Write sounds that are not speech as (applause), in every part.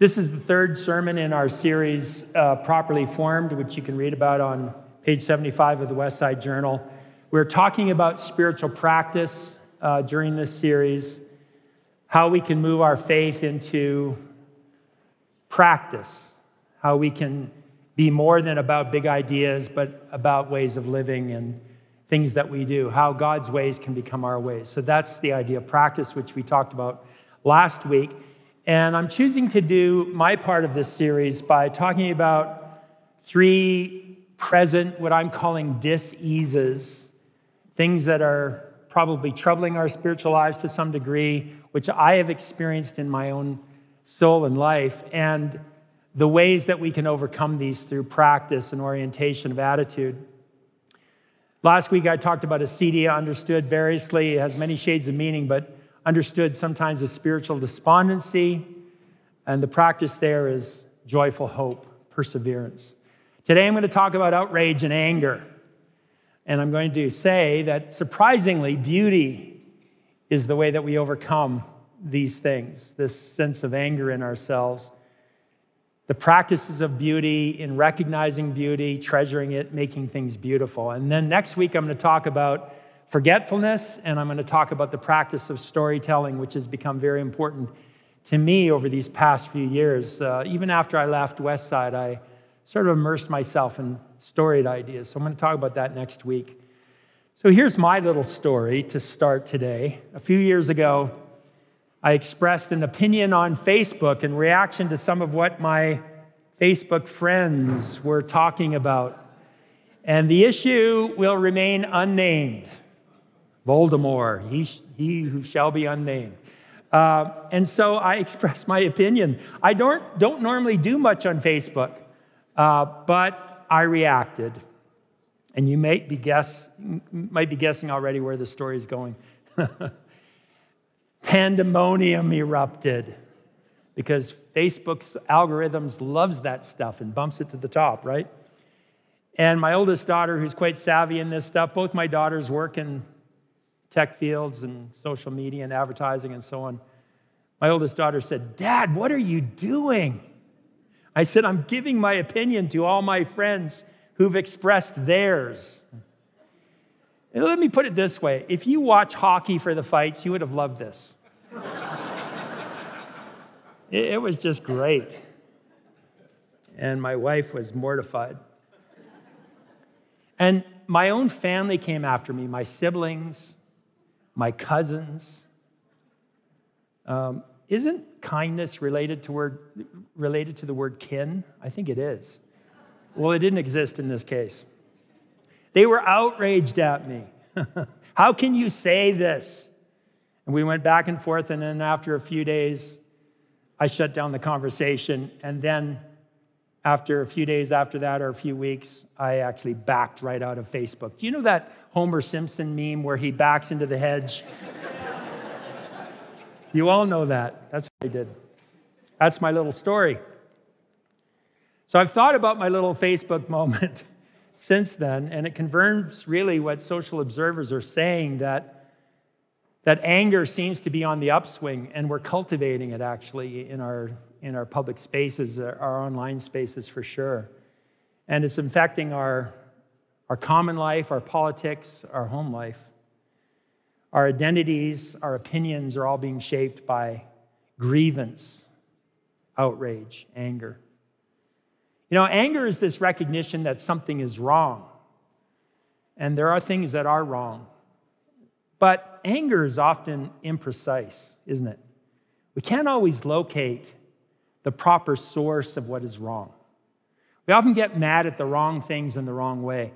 This is the third sermon in our series, uh, Properly Formed, which you can read about on page 75 of the Westside Journal. We're talking about spiritual practice uh, during this series, how we can move our faith into practice, how we can be more than about big ideas, but about ways of living and things that we do, how God's ways can become our ways. So that's the idea of practice, which we talked about last week. And I'm choosing to do my part of this series by talking about three present, what I'm calling diseases, things that are probably troubling our spiritual lives to some degree, which I have experienced in my own soul and life, and the ways that we can overcome these through practice and orientation of attitude. Last week I talked about acedia, understood variously, it has many shades of meaning, but understood sometimes as spiritual despondency, and the practice there is joyful hope, perseverance. Today I'm going to talk about outrage and anger. And I'm going to say that surprisingly, beauty is the way that we overcome these things, this sense of anger in ourselves the practices of beauty, in recognizing beauty, treasuring it, making things beautiful. And then next week, I'm going to talk about forgetfulness, and I'm going to talk about the practice of storytelling, which has become very important to me over these past few years. Uh, even after I left Westside, I sort of immersed myself in storied ideas. So I'm going to talk about that next week. So here's my little story to start today. A few years ago, I expressed an opinion on Facebook in reaction to some of what my Facebook friends were talking about. And the issue will remain unnamed Voldemort, he, he who shall be unnamed. Uh, and so I (laughs) expressed my opinion. I don't, don't normally do much on Facebook, uh, but I reacted. And you might be, guess, might be guessing already where the story is going. (laughs) pandemonium erupted because Facebook's algorithms loves that stuff and bumps it to the top, right? And my oldest daughter, who's quite savvy in this stuff, both my daughters work in tech fields and social media and advertising and so on. My oldest daughter said, Dad, what are you doing? I said, I'm giving my opinion to all my friends who've expressed theirs. And let me put it this way if you watch hockey for the fights, you would have loved this. (laughs) it, it was just great. And my wife was mortified. And my own family came after me my siblings, my cousins. Um, isn't kindness related to, word, related to the word kin? I think it is. Well, it didn't exist in this case. They were outraged at me. (laughs) How can you say this? And we went back and forth, and then after a few days, I shut down the conversation. And then, after a few days after that, or a few weeks, I actually backed right out of Facebook. Do you know that Homer Simpson meme where he backs into the hedge? you all know that. That's what I did. That's my little story. So I've thought about my little Facebook moment (laughs) since then, and it confirms really what social observers are saying that that anger seems to be on the upswing, and we're cultivating it actually in our, in our public spaces, our online spaces for sure. And it's infecting our, our common life, our politics, our home life. Our identities, our opinions are all being shaped by grievance, outrage, anger. You know, anger is this recognition that something is wrong. And there are things that are wrong. But anger is often imprecise, isn't it? We can't always locate the proper source of what is wrong. We often get mad at the wrong things in the wrong way.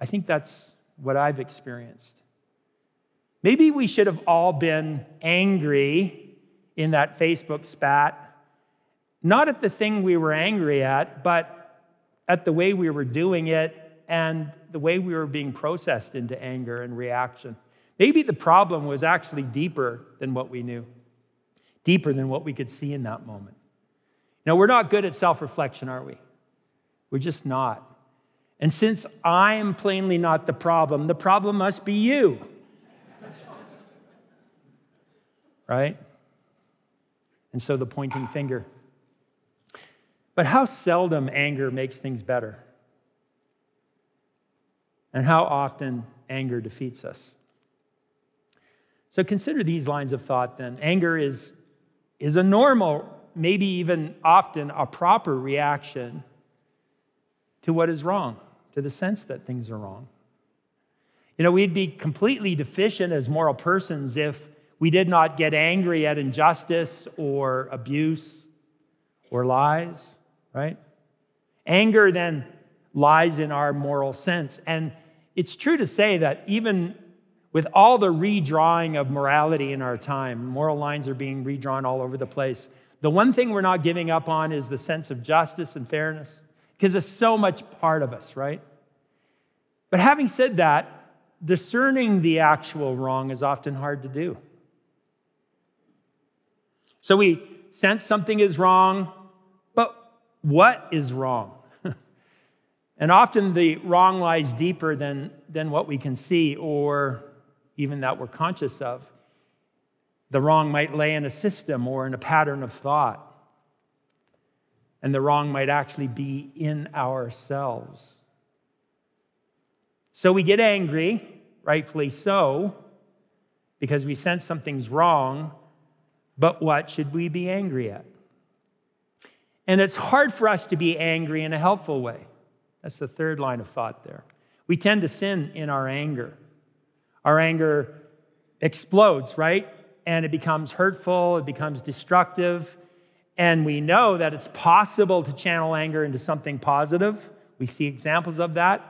I think that's what I've experienced. Maybe we should have all been angry in that Facebook spat, not at the thing we were angry at, but at the way we were doing it and the way we were being processed into anger and reaction. Maybe the problem was actually deeper than what we knew, deeper than what we could see in that moment. You know, we're not good at self reflection, are we? We're just not. And since I'm plainly not the problem, the problem must be you. right? And so the pointing finger. But how seldom anger makes things better? And how often anger defeats us? So consider these lines of thought then. Anger is, is a normal, maybe even often a proper reaction to what is wrong, to the sense that things are wrong. You know, we'd be completely deficient as moral persons if we did not get angry at injustice or abuse or lies, right? Anger then lies in our moral sense. And it's true to say that even with all the redrawing of morality in our time, moral lines are being redrawn all over the place. The one thing we're not giving up on is the sense of justice and fairness, because it's so much part of us, right? But having said that, discerning the actual wrong is often hard to do. So we sense something is wrong, but what is wrong? (laughs) and often the wrong lies deeper than, than what we can see or even that we're conscious of. The wrong might lay in a system or in a pattern of thought. And the wrong might actually be in ourselves. So we get angry, rightfully so, because we sense something's wrong, but what should we be angry at? And it's hard for us to be angry in a helpful way. That's the third line of thought there. We tend to sin in our anger. Our anger explodes, right? And it becomes hurtful, it becomes destructive. And we know that it's possible to channel anger into something positive. We see examples of that.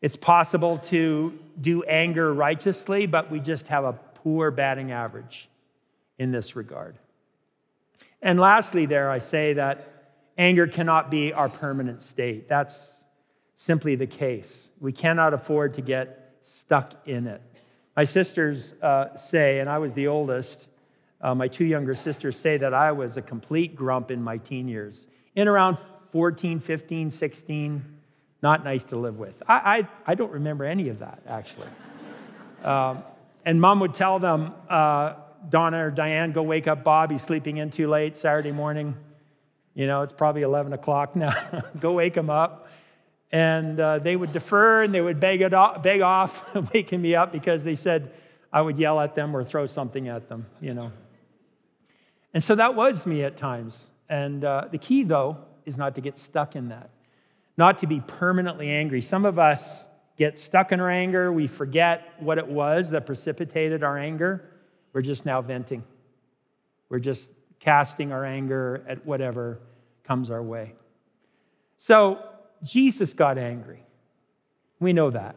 It's possible to do anger righteously, but we just have a poor batting average in this regard. And lastly, there, I say that anger cannot be our permanent state. That's simply the case. We cannot afford to get stuck in it. My sisters uh, say, and I was the oldest, uh, my two younger sisters say that I was a complete grump in my teen years. In around 14, 15, 16, not nice to live with. I, I, I don't remember any of that, actually. (laughs) um, and mom would tell them, uh, Donna or Diane, go wake up Bob. He's sleeping in too late Saturday morning. You know, it's probably 11 o'clock (laughs) now. go wake him up and uh, they would defer and they would beg, it off, beg off (laughs) waking me up because they said I would yell at them or throw something at them, you know. And so that was me at times. And uh, the key, though, is not to get stuck in that, not to be permanently angry. Some of us get stuck in our anger, we forget what it was that precipitated our anger. We're just now venting, we're just casting our anger at whatever comes our way. So, Jesus got angry. We know that.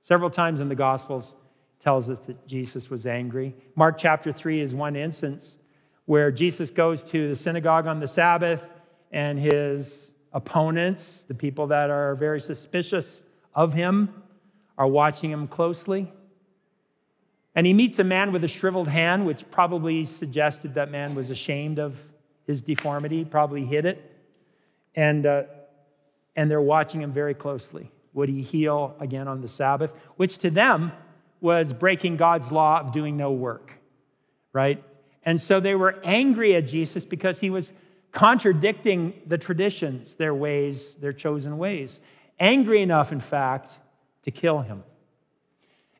Several times in the Gospels tells us that Jesus was angry. Mark chapter 3 is one instance where Jesus goes to the synagogue on the Sabbath and his opponents, the people that are very suspicious of him, are watching him closely. And he meets a man with a shriveled hand, which probably suggested that man was ashamed of his deformity, probably hid it. And uh, and they're watching him very closely. Would he heal again on the Sabbath? Which to them was breaking God's law of doing no work, right? And so they were angry at Jesus because he was contradicting the traditions, their ways, their chosen ways. Angry enough, in fact, to kill him.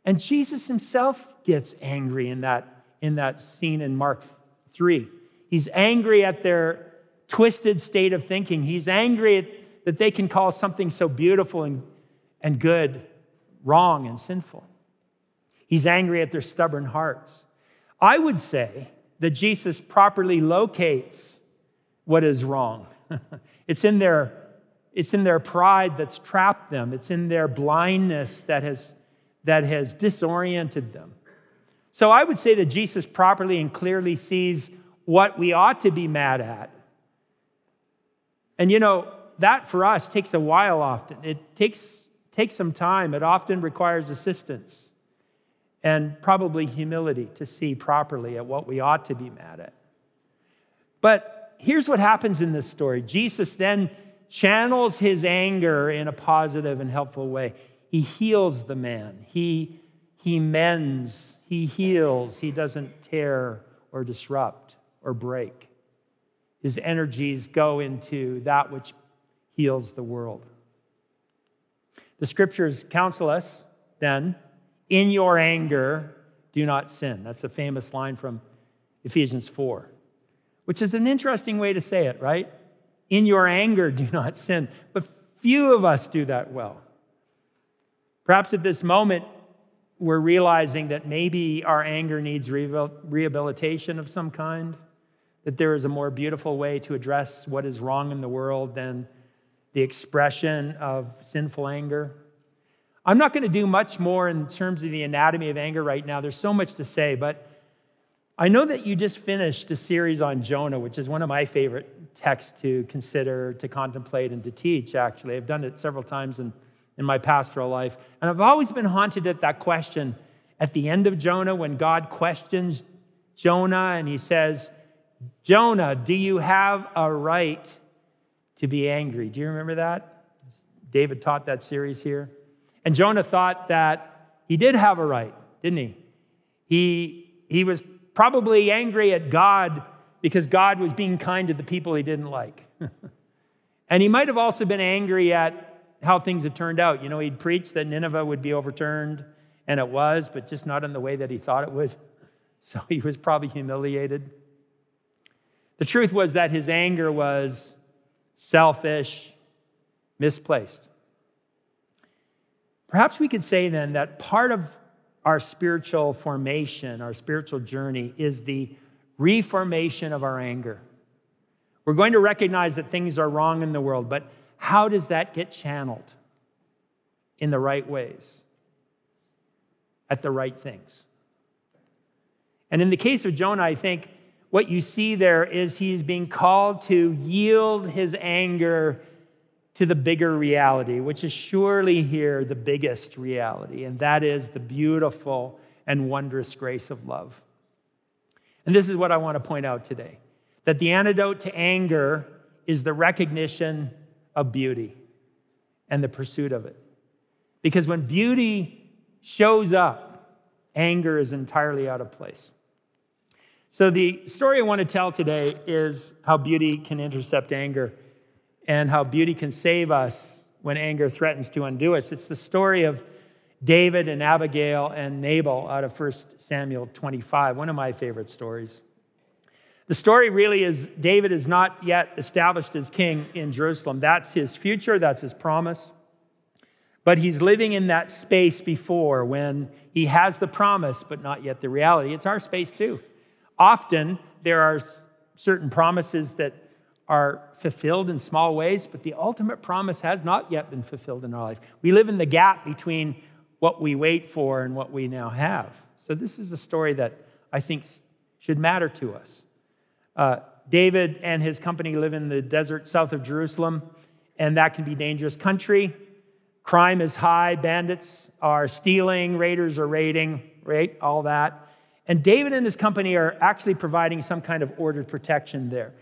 And Jesus himself gets angry in that, in that scene in Mark 3. He's angry at their twisted state of thinking. He's angry at that they can call something so beautiful and, and good wrong and sinful. He's angry at their stubborn hearts. I would say that Jesus properly locates what is wrong. (laughs) it's, in their, it's in their pride that's trapped them, it's in their blindness that has, that has disoriented them. So I would say that Jesus properly and clearly sees what we ought to be mad at. And you know, that for us takes a while often. It takes, takes some time. It often requires assistance and probably humility to see properly at what we ought to be mad at. But here's what happens in this story Jesus then channels his anger in a positive and helpful way. He heals the man, he, he mends, he heals, he doesn't tear or disrupt or break. his energies go into that which heals the world. The scriptures counsel us then, in your anger, do not sin. That's a famous line from Ephesians 4, which is an interesting way to say it, right? In your anger, do not sin. But few of us do that well. Perhaps at this moment, we're realizing that maybe our anger needs rehabilitation of some kind, that there is a more beautiful way to address what is wrong in the world than the expression of sinful anger. I'm not going to do much more in terms of the anatomy of anger right now. There's so much to say, but I know that you just finished a series on Jonah, which is one of my favorite texts to consider, to contemplate, and to teach, actually. I've done it several times in, in my pastoral life. And I've always been haunted at that question at the end of Jonah when God questions Jonah and he says, Jonah, do you have a right to be angry. Do you remember that? David taught that series here. And Jonah thought that he did have a right, didn't he? He, he was probably angry at God because God was being kind to the people he didn't like. (laughs) and he might have also been angry at how things had turned out. You know, he'd preached that Nineveh would be overturned, and it was, but just not in the way that he thought it would. (laughs) So he was probably humiliated. The truth was that his anger was selfish, misplaced. Perhaps we could say then that part of our spiritual formation, our spiritual journey, is the reformation of our anger. We're going to recognize that things are wrong in the world, but how does that get channeled in the right ways, at the right things? And in the case of Jonah, I think what you see there is he's being called to yield his anger to the bigger reality, which is surely here the biggest reality, and that is the beautiful and wondrous grace of love. And this is what I want to point out today that the antidote to anger is the recognition of beauty and the pursuit of it. Because when beauty shows up, anger is entirely out of place. So, the story I want to tell today is how beauty can intercept anger and how beauty can save us when anger threatens to undo us. It's the story of David and Abigail and Nabal out of 1 Samuel 25, one of my favorite stories. The story really is David is not yet established as king in Jerusalem. That's his future, that's his promise. But he's living in that space before when he has the promise, but not yet the reality. It's our space too. Often there are certain promises that are fulfilled in small ways, but the ultimate promise has not yet been fulfilled in our life. We live in the gap between what we wait for and what we now have. So, this is a story that I think should matter to us. Uh, David and his company live in the desert south of Jerusalem, and that can be dangerous country. Crime is high, bandits are stealing, raiders are raiding, right? All that. And David and his company are actually providing some kind of ordered protection there.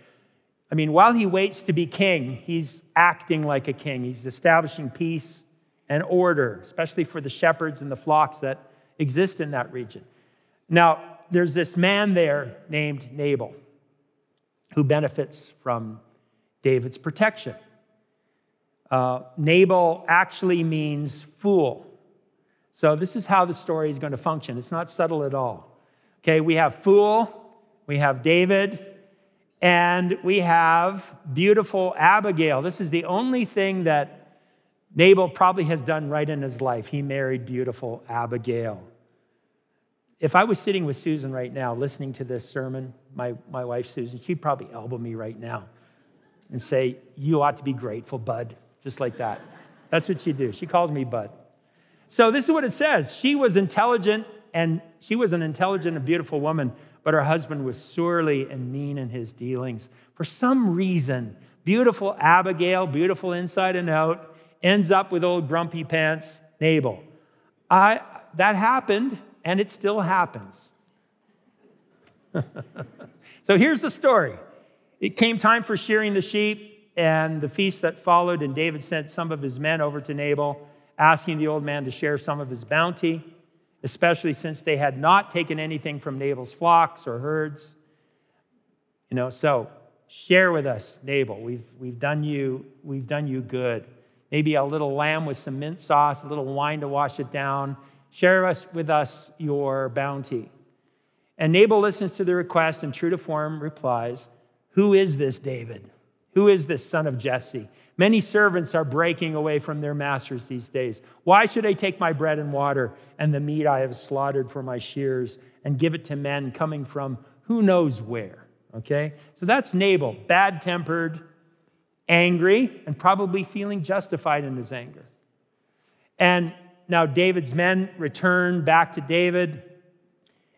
I mean, while he waits to be king, he's acting like a king. He's establishing peace and order, especially for the shepherds and the flocks that exist in that region. Now, there's this man there named Nabal who benefits from David's protection. Uh, Nabal actually means fool. So, this is how the story is going to function. It's not subtle at all. Okay, we have fool, we have David, and we have beautiful Abigail. This is the only thing that Nabal probably has done right in his life. He married beautiful Abigail. If I was sitting with Susan right now listening to this sermon, my, my wife Susan, she'd probably elbow me right now and say, You ought to be grateful, bud, just like that. That's what she'd do. She calls me bud. So this is what it says. She was intelligent and she was an intelligent and beautiful woman, but her husband was surly and mean in his dealings. For some reason, beautiful Abigail, beautiful inside and out, ends up with old grumpy pants Nabal. I, that happened, and it still happens. (laughs) so here's the story. It came time for shearing the sheep and the feast that followed, and David sent some of his men over to Nabal, asking the old man to share some of his bounty especially since they had not taken anything from Nabal's flocks or herds. You know, so share with us, Nabal. We've, we've, done you, we've done you good. Maybe a little lamb with some mint sauce, a little wine to wash it down. Share us, with us your bounty. And Nabal listens to the request and, true to form, replies, Who is this David? Who is this son of Jesse? Many servants are breaking away from their masters these days. Why should I take my bread and water and the meat I have slaughtered for my shears and give it to men coming from who knows where? Okay? So that's Nabal, bad tempered, angry, and probably feeling justified in his anger. And now David's men return back to David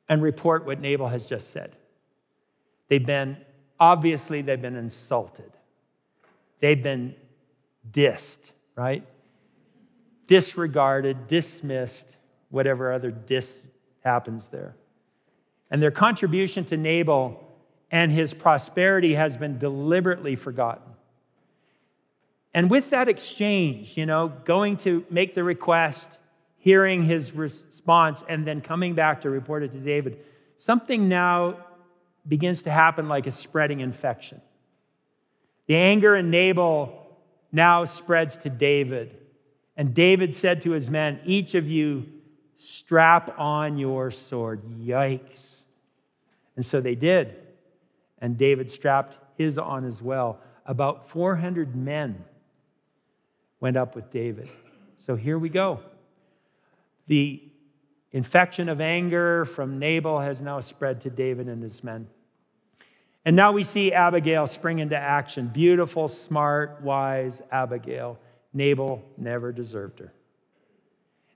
and report what Nabal has just said. They've been, obviously, they've been insulted. They've been dissed, right? Disregarded, dismissed, whatever other dis happens there. And their contribution to Nabal and his prosperity has been deliberately forgotten. And with that exchange, you know, going to make the request, hearing his response, and then coming back to report it to David, something now begins to happen like a spreading infection. The anger in Nabal now spreads to David. And David said to his men, Each of you strap on your sword. Yikes. And so they did. And David strapped his on as well. About 400 men went up with David. So here we go. The infection of anger from Nabal has now spread to David and his men. And now we see Abigail spring into action. Beautiful, smart, wise Abigail. Nabal never deserved her.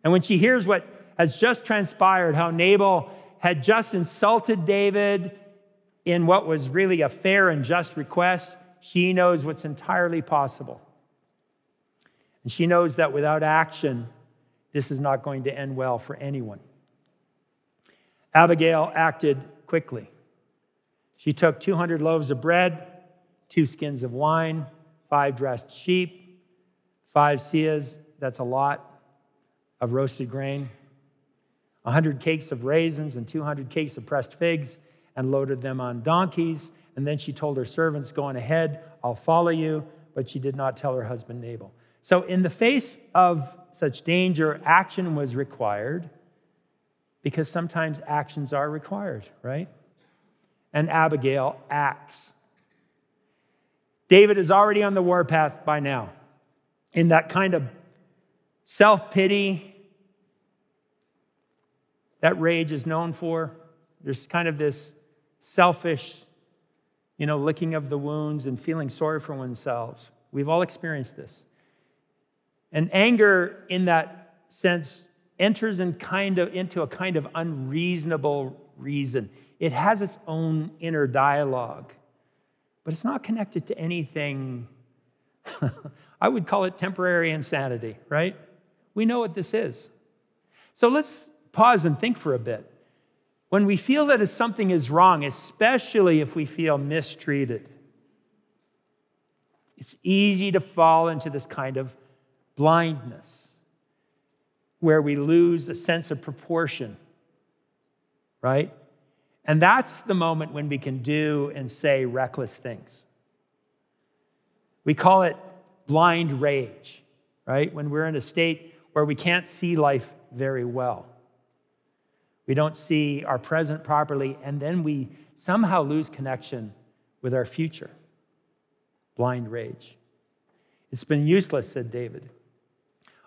And when she hears what has just transpired, how Nabal had just insulted David in what was really a fair and just request, she knows what's entirely possible. And she knows that without action, this is not going to end well for anyone. Abigail acted quickly. She took 200 loaves of bread, two skins of wine, five dressed sheep, five seahs, that's a lot, of roasted grain, 100 cakes of raisins, and 200 cakes of pressed figs, and loaded them on donkeys. And then she told her servants, Go on ahead, I'll follow you. But she did not tell her husband Nabal. So, in the face of such danger, action was required because sometimes actions are required, right? And Abigail acts. David is already on the warpath by now in that kind of self pity that rage is known for. There's kind of this selfish, you know, licking of the wounds and feeling sorry for oneself. We've all experienced this. And anger, in that sense, enters in kind of, into a kind of unreasonable reason. It has its own inner dialogue, but it's not connected to anything. (laughs) I would call it temporary insanity, right? We know what this is. So let's pause and think for a bit. When we feel that something is wrong, especially if we feel mistreated, it's easy to fall into this kind of blindness where we lose a sense of proportion, right? And that's the moment when we can do and say reckless things. We call it blind rage, right? When we're in a state where we can't see life very well. We don't see our present properly, and then we somehow lose connection with our future. Blind rage. It's been useless, said David.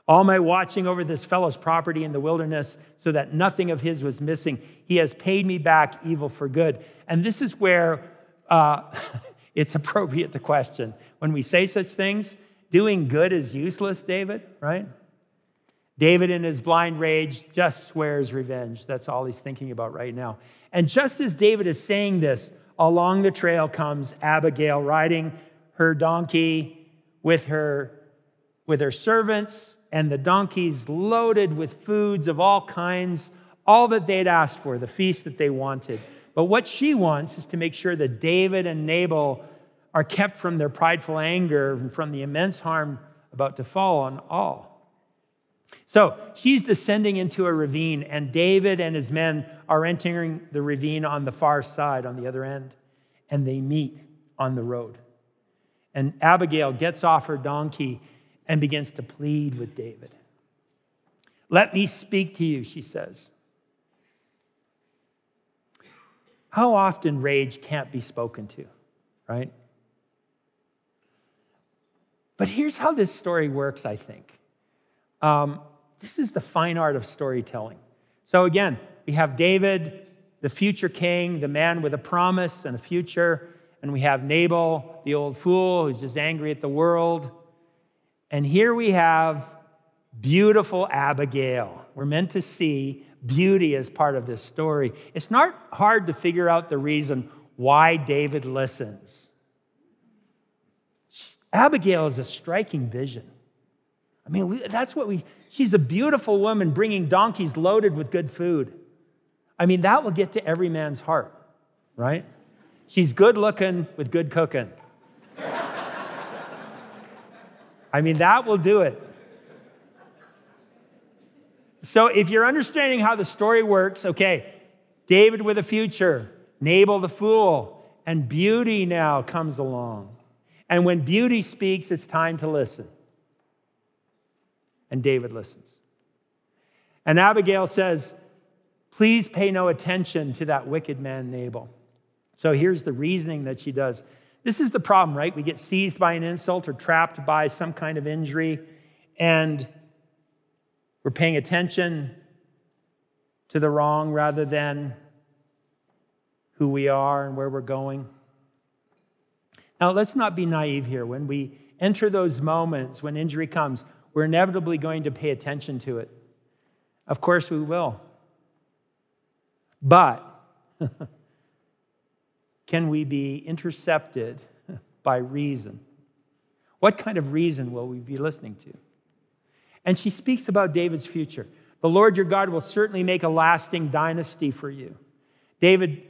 All my watching over this fellow's property in the wilderness so that nothing of his was missing. He has paid me back evil for good. And this is where uh, (laughs) it's appropriate to question. When we say such things, doing good is useless, David, right? David, in his blind rage, just swears revenge. That's all he's thinking about right now. And just as David is saying this, along the trail comes Abigail riding her donkey with her, with her servants and the donkeys loaded with foods of all kinds, all that they'd asked for, the feast that they wanted. But what she wants is to make sure that David and Nabal are kept from their prideful anger and from the immense harm about to fall on all. So she's descending into a ravine, and David and his men are entering the ravine on the far side, on the other end, and they meet. on the road. And Abigail gets off her donkey and begins to plead with David. Let me speak to you, she says. How often rage can't be spoken to, right? But here's how this story works, I think. Um, this is the fine art of storytelling. So, again, we have David, the future king, the man with a promise and a future, and we have Nabal, the old fool who's just angry at the world. And here we have beautiful Abigail. We're meant to see beauty as part of this story. It's not hard to figure out the reason why David listens. Abigail is a striking vision. I mean, we, that's what we, she's a beautiful woman bringing donkeys loaded with good food. I mean, that will get to every man's heart, right? She's good looking with good cooking. I mean, that will do it. So, if you're understanding how the story works, okay, David with a future, Nabal the fool, and beauty now comes along. And when beauty speaks, it's time to listen. And David listens. And Abigail says, Please pay no attention to that wicked man, Nabal. So here's the reasoning that she does. This is the problem, right? We get seized by an insult or trapped by some kind of injury, and we're paying attention to the wrong rather than who we are and where we're going. Now, let's not be naive here. When we enter those moments when injury comes, we're inevitably going to pay attention to it. Of course, we will. But (laughs) can we be intercepted by reason? What kind of reason will we be listening to? And she speaks about David's future. The Lord your God will certainly make a lasting dynasty for you. David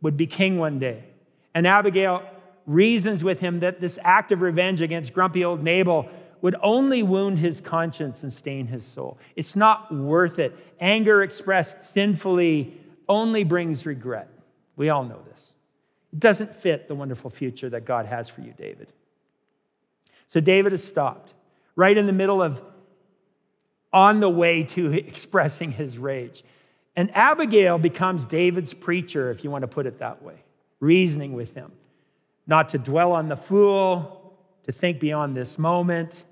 would be king one day. And Abigail reasons with him that this act of revenge against grumpy old Nabal would only wound his conscience and stain his soul. It's not worth it. Anger expressed sinfully only brings regret. We all know this. Doesn't fit the wonderful future that God has for you, David. So David has stopped right in the middle of on the way to (laughs) expressing his rage. And Abigail becomes David's preacher, if you want to put it that way, reasoning with him not to dwell on the fool, to think beyond this moment.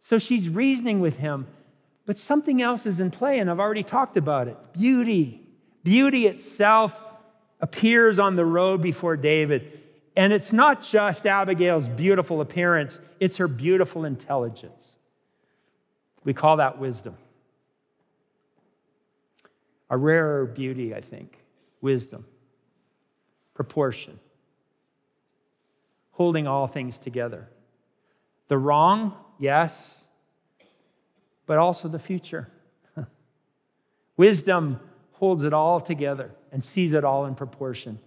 So she's reasoning with him, but something else is in play, and I've already talked about it beauty. Beauty itself appears on the road before David. And it's not just Abigail's beautiful appearance, it's her beautiful intelligence. We call that wisdom. A rarer beauty, I think. Wisdom, proportion holding all things together. The wrong, yes, but also the future. (laughs) Wisdom holds it all together and sees it all in proportion.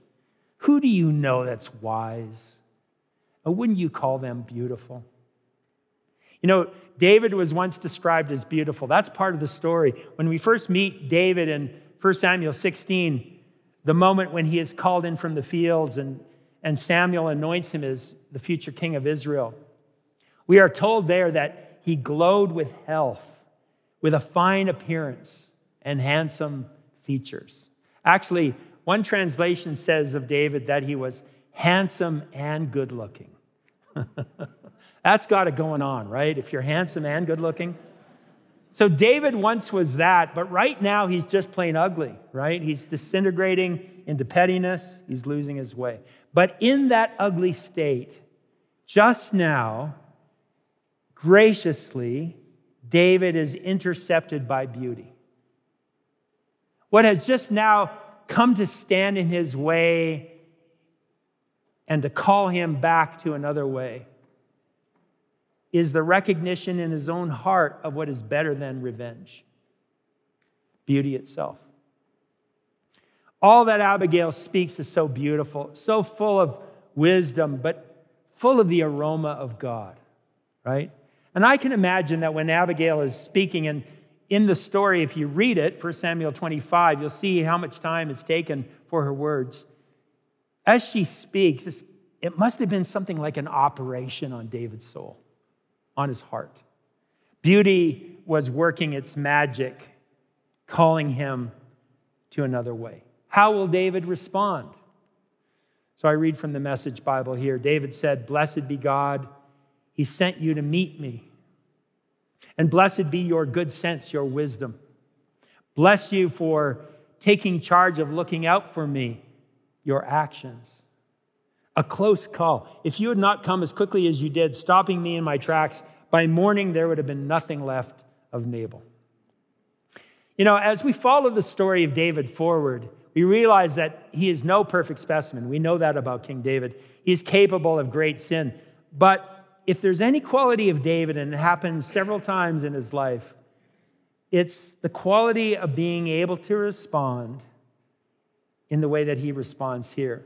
Who do you know that's wise? And wouldn't you call them beautiful? You know, David was once described as beautiful. That's part of the story. When we first meet David in 1 Samuel 16, the moment when he is called in from the fields and and Samuel anoints him as the future king of Israel. We are told there that he glowed with health, with a fine appearance and handsome features. Actually, one translation says of David that he was handsome and good looking. (laughs) That's got it going on, right? If you're handsome and good looking. So David once was that, but right now he's just plain ugly, right? He's disintegrating into pettiness, he's losing his way. But in that ugly state, just now, graciously, David is intercepted by beauty. What has just now come to stand in his way and to call him back to another way is the recognition in his own heart of what is better than revenge beauty itself. All that Abigail speaks is so beautiful, so full of wisdom, but full of the aroma of God, right? And I can imagine that when Abigail is speaking, and in the story, if you read it, 1 Samuel 25, you'll see how much time it's taken for her words. As she speaks, it must have been something like an operation on David's soul, on his heart. Beauty was working its magic, calling him to another way. How will David respond? So I read from the Message Bible here. David said, Blessed be God, he sent you to meet me. And blessed be your good sense, your wisdom. Bless you for taking charge of looking out for me, your actions. A close call. If you had not come as quickly as you did, stopping me in my tracks, by morning there would have been nothing left of Nabal. You know, as we follow the story of David forward, we realize that he is no perfect specimen. We know that about King David. He's capable of great sin. But if there's any quality of David, and it happens several times in his life, it's the quality of being able to respond in the way that he responds here.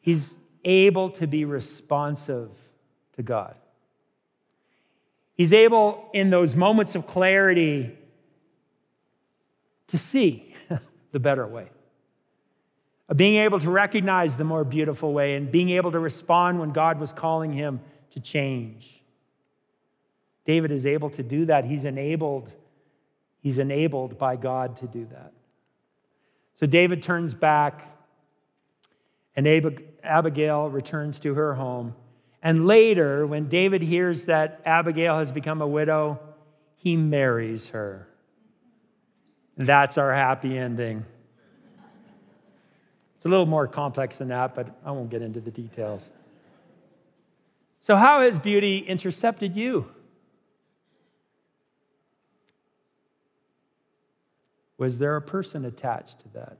He's able to be responsive to God. He's able, in those moments of clarity, to see (laughs) the better way. Being able to recognize the more beautiful way and being able to respond when God was calling him to change. David is able to do that. He's enabled. He's enabled by God to do that. So David turns back, and Abigail returns to her home. And later, when David hears that Abigail has become a widow, he marries her. That's our happy ending. It's a little more complex than that, but I won't get into the details. So, how has beauty intercepted you? Was there a person attached to that?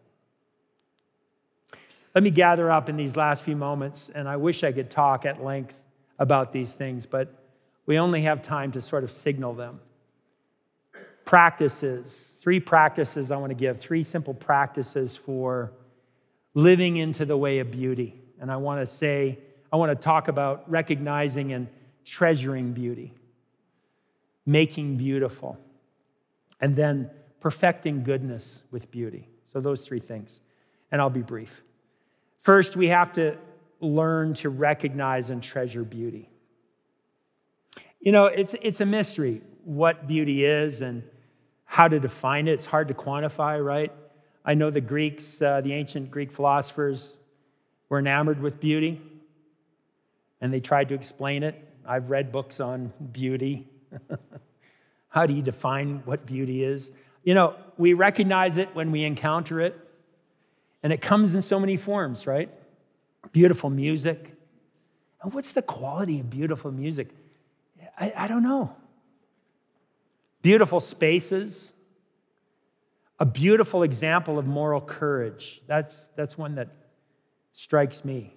Let me gather up in these last few moments, and I wish I could talk at length about these things, but we only have time to sort of signal them. Practices, three practices I want to give, three simple practices for living into the way of beauty. And I want to say, I want to talk about recognizing and treasuring beauty, making beautiful, and then perfecting goodness with beauty. So, those three things. And I'll be brief. First, we have to learn to recognize and treasure beauty. You know, it's, it's a mystery what beauty is and how to define it. It's hard to quantify, right? I know the Greeks, uh, the ancient Greek philosophers, were enamored with beauty and they tried to explain it. I've read books on beauty. (laughs) how do you define what beauty is? You know, we recognize it when we encounter it, and it comes in so many forms, right? Beautiful music. And what's the quality of beautiful music? I, I don't know beautiful spaces, a beautiful example of moral courage. That's, that's one that strikes me.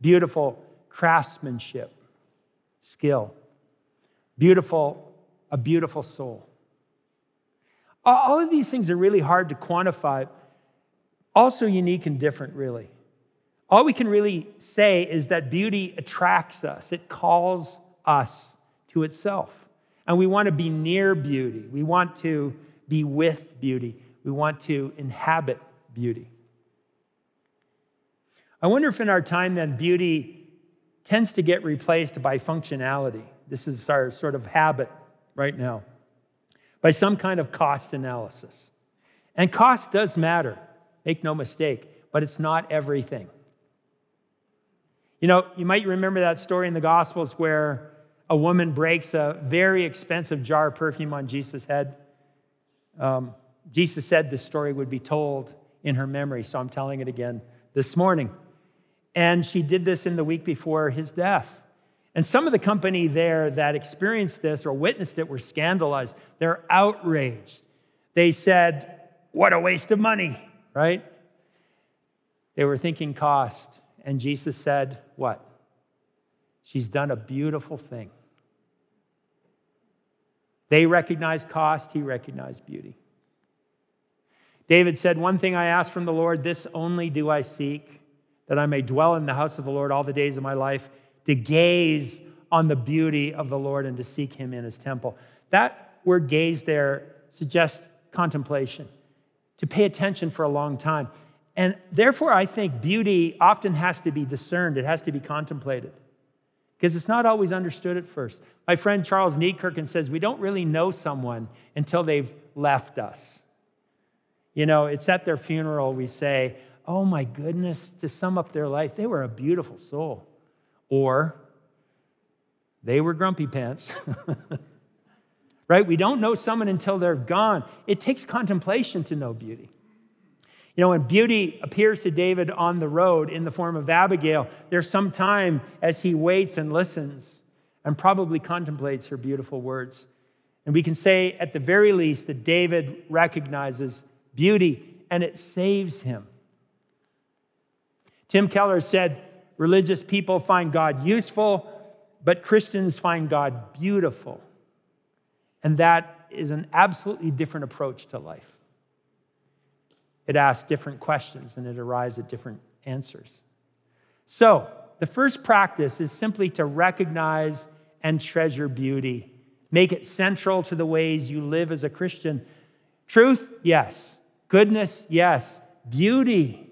Beautiful craftsmanship, skill, beautiful, a beautiful soul. All of these things are really hard to quantify, also unique and different, really. All we can really say is that beauty attracts us, it calls us to itself. And we want to be near beauty. We want to be with beauty. We want to inhabit beauty. I wonder if in our time then beauty tends to get replaced by functionality. This is our sort of habit right now, by some kind of cost analysis. And cost does matter, make no mistake, but it's not everything. You know, you might remember that story in the Gospels where a woman breaks a very expensive jar of perfume on Jesus' head. Um, Jesus said this story would be told in her memory, so I'm telling it again this morning. And she did this in the week before his death. And some of the company there that experienced this or witnessed it were scandalized. They're outraged. They said, What a waste of money, right? They were thinking cost. And Jesus said, What? She's done a beautiful thing. They recognized cost, he recognized beauty. David said, One thing I ask from the Lord, this only do I seek, that I may dwell in the house of the Lord all the days of my life, to gaze on the beauty of the Lord and to seek him in his temple. That word gaze there suggests contemplation, to pay attention for a long time. And therefore, I think beauty often has to be discerned, it has to be contemplated because it's not always understood at first. My friend Charles Niekerken says we don't really know someone until they've left us. You know, it's at their funeral we say, Oh my goodness, to sum up their life, they were a beautiful soul. Or they were grumpy pants. (laughs) right? We don't know someone until they're gone. It takes contemplation to know beauty. You know, when beauty appears to David on the road in the form of Abigail, there's some time as he waits and listens and probably contemplates her beautiful words. And we can say, at the very least, that David recognizes beauty and it saves him. Tim Keller said, Religious people find God useful, but Christians find God beautiful. And that is an absolutely different approach to life. It asks different questions and it arrives at different answers. So, the first practice is simply to recognize and treasure beauty. Make it central to the ways you live as a Christian. Truth, yes. Goodness, yes. Beauty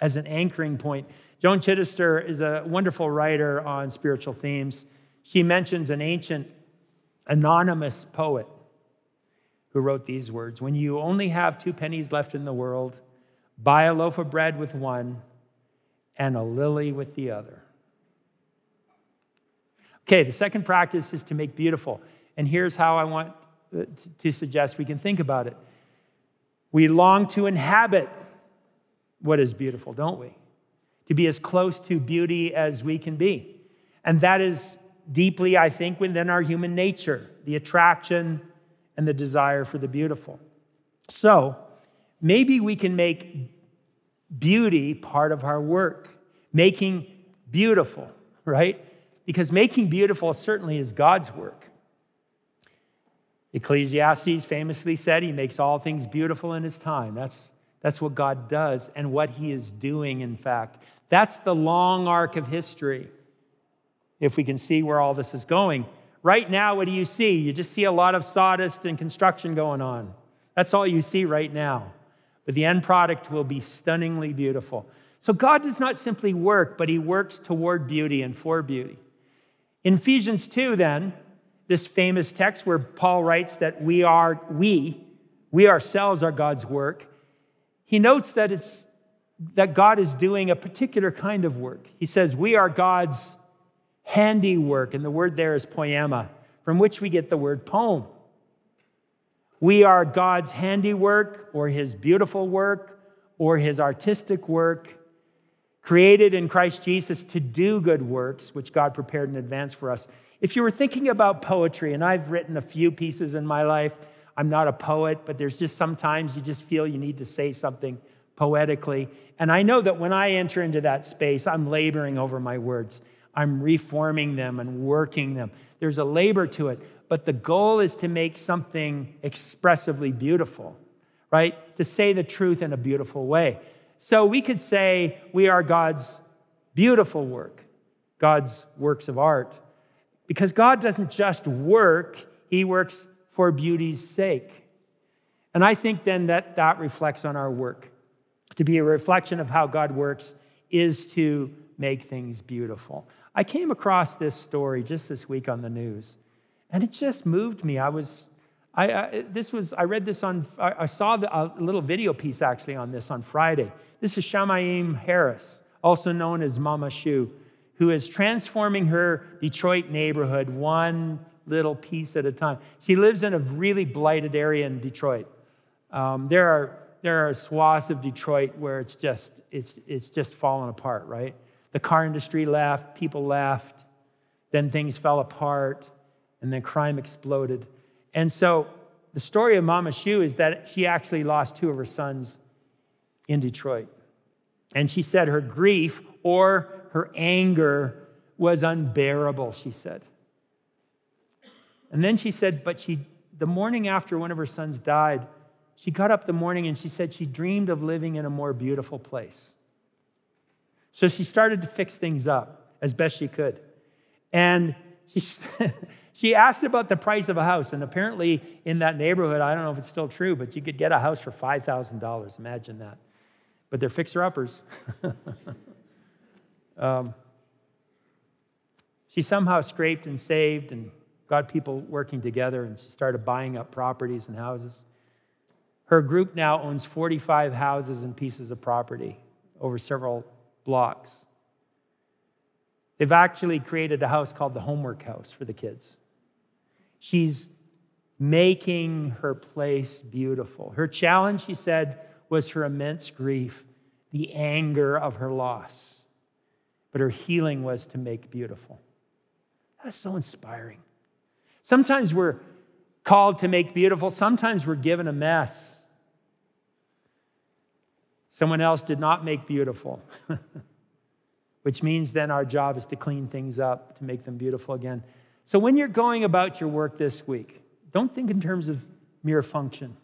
as an anchoring point. Joan Chittister is a wonderful writer on spiritual themes. She mentions an ancient anonymous poet who wrote these words When you only have two pennies left in the world, buy a loaf of bread with one and a lily with the other. Okay, the second practice is to make beautiful. And here's how I want uh, to suggest we can think about it. We long to inhabit what is beautiful, don't we? To be as close to beauty as we can be. And that is deeply, I think, within our human nature the attraction, and the desire for the beautiful. So, maybe we can make beauty part of our work, making beautiful, right? Because making beautiful certainly is God's work. Ecclesiastes famously said he makes all things beautiful in his time. That's, that's what God does and what he is doing, in fact. That's the long arc of history, if we can see where all this is going. Right now, what do you see? You just see a lot of sawdust and construction going on. That's all you see right now. But the end product will be stunningly beautiful. So God does not simply work, but he works toward beauty and for beauty. In Ephesians 2, then, this famous text where Paul writes that we are, we, we ourselves are God's work, he notes that it's that God is doing a particular kind of work. He says, We are God's handiwork, and the word there is poema, from which we get the word poem. We are God's handiwork, or his beautiful work, or his artistic work, created in Christ Jesus to do good works, which God prepared in advance for us. If you were thinking about poetry, and I've written a few pieces in my life, I'm not a poet, but there's just sometimes you just feel you need to say something poetically. And I know that when I enter into that space, I'm laboring over my words. I'm reforming them and working them. There's a labor to it, but the goal is to make something expressively beautiful, right? To say the truth in a beautiful way. So we could say we are God's beautiful work, God's works of art, because God doesn't just work, He works for beauty's sake. And I think then that that reflects on our work. To be a reflection of how God works is to make things beautiful. I came across this story just this week on the news, and it just moved me. I was, I, I this was, I read this on, I, I saw the, a little video piece actually on this on Friday. This is Shamaim Harris, also known as Mama Shu, who is transforming her Detroit neighborhood one little piece at a time. She lives in a really blighted area in Detroit. Um, there are there are swaths of Detroit where it's just it's it's just fallen apart, right? The car industry laughed, people laughed, then things fell apart, and then crime exploded. And so the story of Mama Shu is that she actually lost two of her sons in Detroit. And she said her grief or her anger was unbearable, she said. And then she said, but she, the morning after one of her sons died, she got up the morning and she said she dreamed of living in a more beautiful place. So she started to fix things up as best she could. And she, (laughs) she asked about the price of a house. And apparently, in that neighborhood, I don't know if it's still true, but you could get a house for $5,000. Imagine that. but they're fixer uppers. (laughs) um, she somehow scraped and saved and got people working together and she started buying up properties and houses. Her group now owns 45 houses and pieces of property over several blocks. They've actually created a house called the Homework House for the kids. She's making her place beautiful. Her challenge, she said, was her immense grief, the anger of her loss. But her healing was to make beautiful. That's so inspiring. Sometimes we're called to make beautiful, sometimes we're given a mess. Someone else did not make beautiful, (laughs) which means then our job is to clean things up, to make them beautiful again. So when you're going about your work this week, don't think in terms of mere function.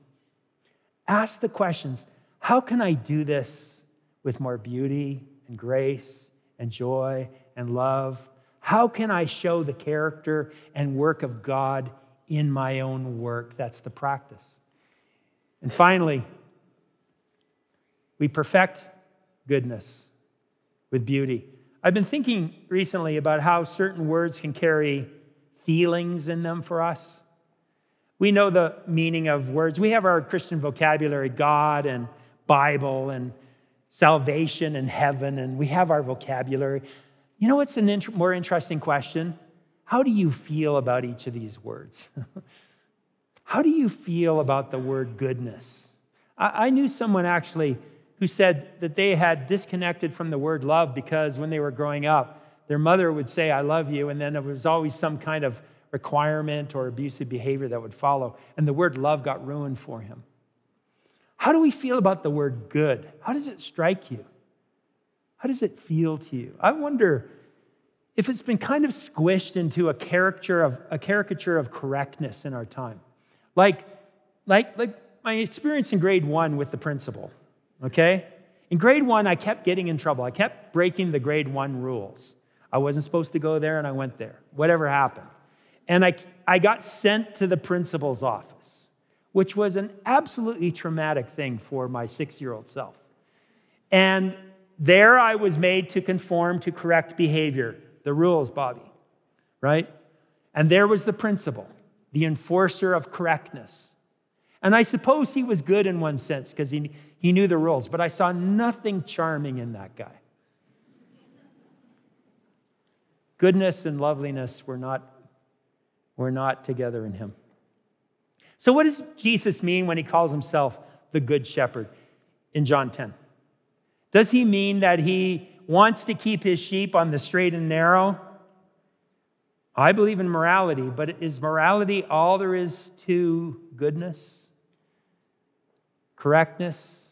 Ask the questions how can I do this with more beauty and grace and joy and love? How can I show the character and work of God in my own work? That's the practice. And finally, we perfect goodness with beauty. I've been thinking recently about how certain words can carry feelings in them for us. We know the meaning of words. We have our Christian vocabulary, God and Bible and salvation and heaven, and we have our vocabulary. You know what's an int- more interesting question? How do you feel about each of these words? (laughs) How do you feel about the word goodness? I, I knew someone actually who said that they had disconnected from the word love because when they were growing up, their mother would say, I love you, and then there was always some kind of requirement or abusive behavior that would follow. And the word love got ruined for him. How do we feel about the word good? How does it strike you? How does it feel to you? I wonder if it's been kind of squished into a caricature of, a caricature of correctness in our time. Like, like, like my experience in grade one with the principal, okay? In grade one, I kept getting in trouble. I kept breaking the grade one rules. I wasn't supposed to go there, and I went there. Whatever happened. And I, I got sent to the principal's office, which was an absolutely traumatic thing for my six year old self. And there I was made to conform to correct behavior, the rules, Bobby, right? And there was the principal, the enforcer of correctness. And I suppose he was good in one sense because he, he knew the rules, but I saw nothing charming in that guy. Goodness and loveliness were not we're not together in him. So, what does Jesus mean when he calls himself the Good Shepherd in John 10? Does he mean that he wants to keep his sheep on the straight and narrow? I believe in morality, but is morality all there is to goodness, correctness?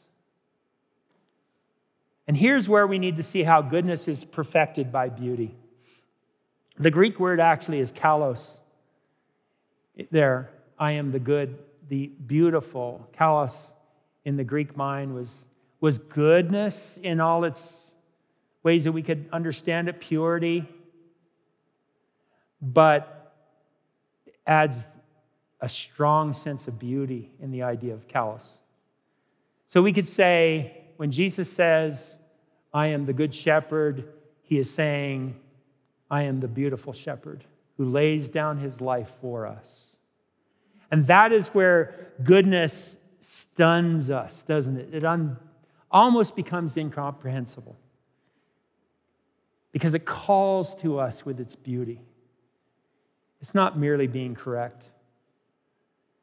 And here's where we need to see how goodness is perfected by beauty. The Greek word actually is kalos there, I am the good, the beautiful. Kalos in the Greek mind was, was goodness in all its ways that we could understand it, purity, but adds a strong sense of beauty in the idea of kalos. So we could say, when Jesus says, I am the good shepherd, he is saying, I am the beautiful shepherd who lays down his life for us. And that is where goodness stuns us, doesn't it? It un- almost becomes incomprehensible because it calls to us with its beauty. It's not merely being correct.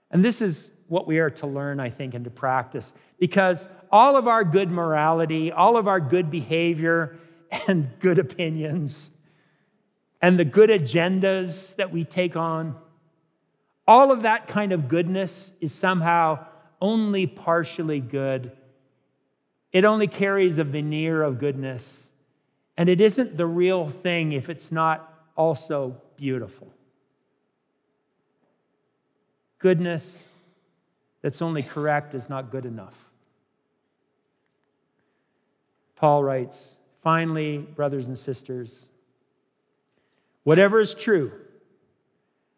And this is what we are to learn, I think, and to practice because all of our good morality, all of our good behavior, (laughs) and good opinions, and the good agendas that we take on all of that kind of goodness is somehow only partially good. It only carries a veneer of goodness. And it isn't the real thing if it's not also beautiful. Goodness that's only correct is not good enough. Paul writes, finally, brothers and sisters, whatever is true,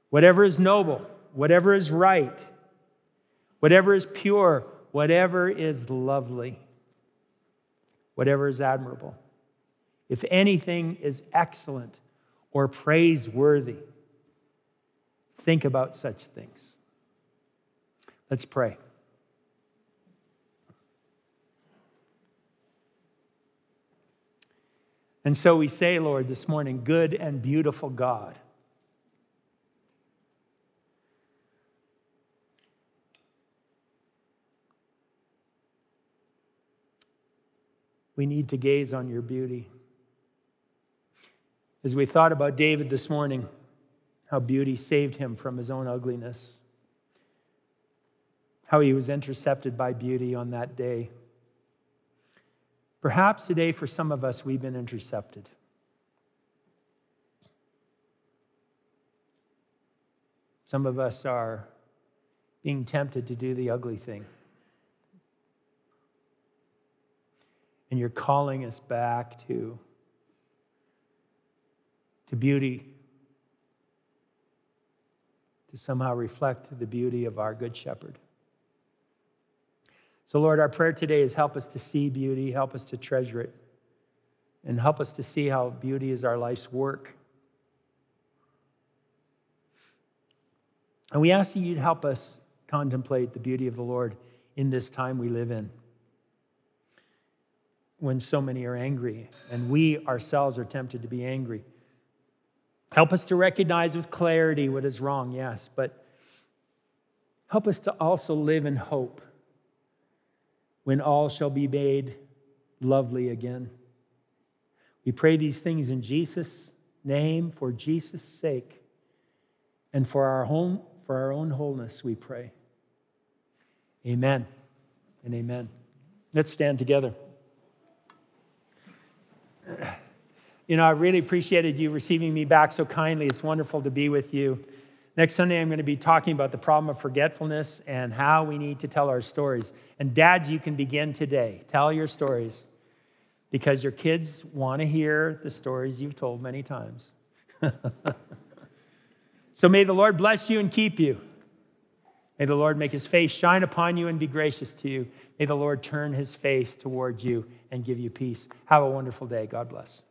whatever is noble, whatever is right, whatever is pure, whatever is lovely, whatever is admirable, if anything is excellent or praiseworthy, think about such things. Let's pray. And so we say, Lord, this morning, good and beautiful God. We need to gaze on your beauty. As we thought about David this morning, how beauty saved him from his own ugliness, how he was intercepted by beauty on that day. Perhaps today, for some of us, we've been intercepted. Some of us are being tempted to do the ugly thing. And you're calling us back to, to beauty, to somehow reflect the beauty of our Good Shepherd. So, Lord, our prayer today is help us to see beauty, help us to treasure it, and help us to see how beauty is our life's work. And we ask that you'd help us contemplate the beauty of the Lord in this time we live in when so many are angry and we ourselves are tempted to be angry. Help us to recognize with clarity what is wrong, yes, but help us to also live in hope when all shall be made lovely again. We pray these things in Jesus' name, for Jesus' sake, and for our home, for our own wholeness, we pray. Amen and amen. Let's stand together. (clears throat) You know, I really appreciated you receiving me back so kindly. It's wonderful to be with you. Next Sunday, I'm going to be talking about the problem of forgetfulness and how we need to tell our stories. And dads, you can begin today. Tell your stories because your kids want to hear the stories you've told many times. (laughs) so may the Lord bless you and keep you. May the Lord make his face shine upon you and be gracious to you. May the Lord turn his face toward you and give you peace. Have a wonderful day. God bless.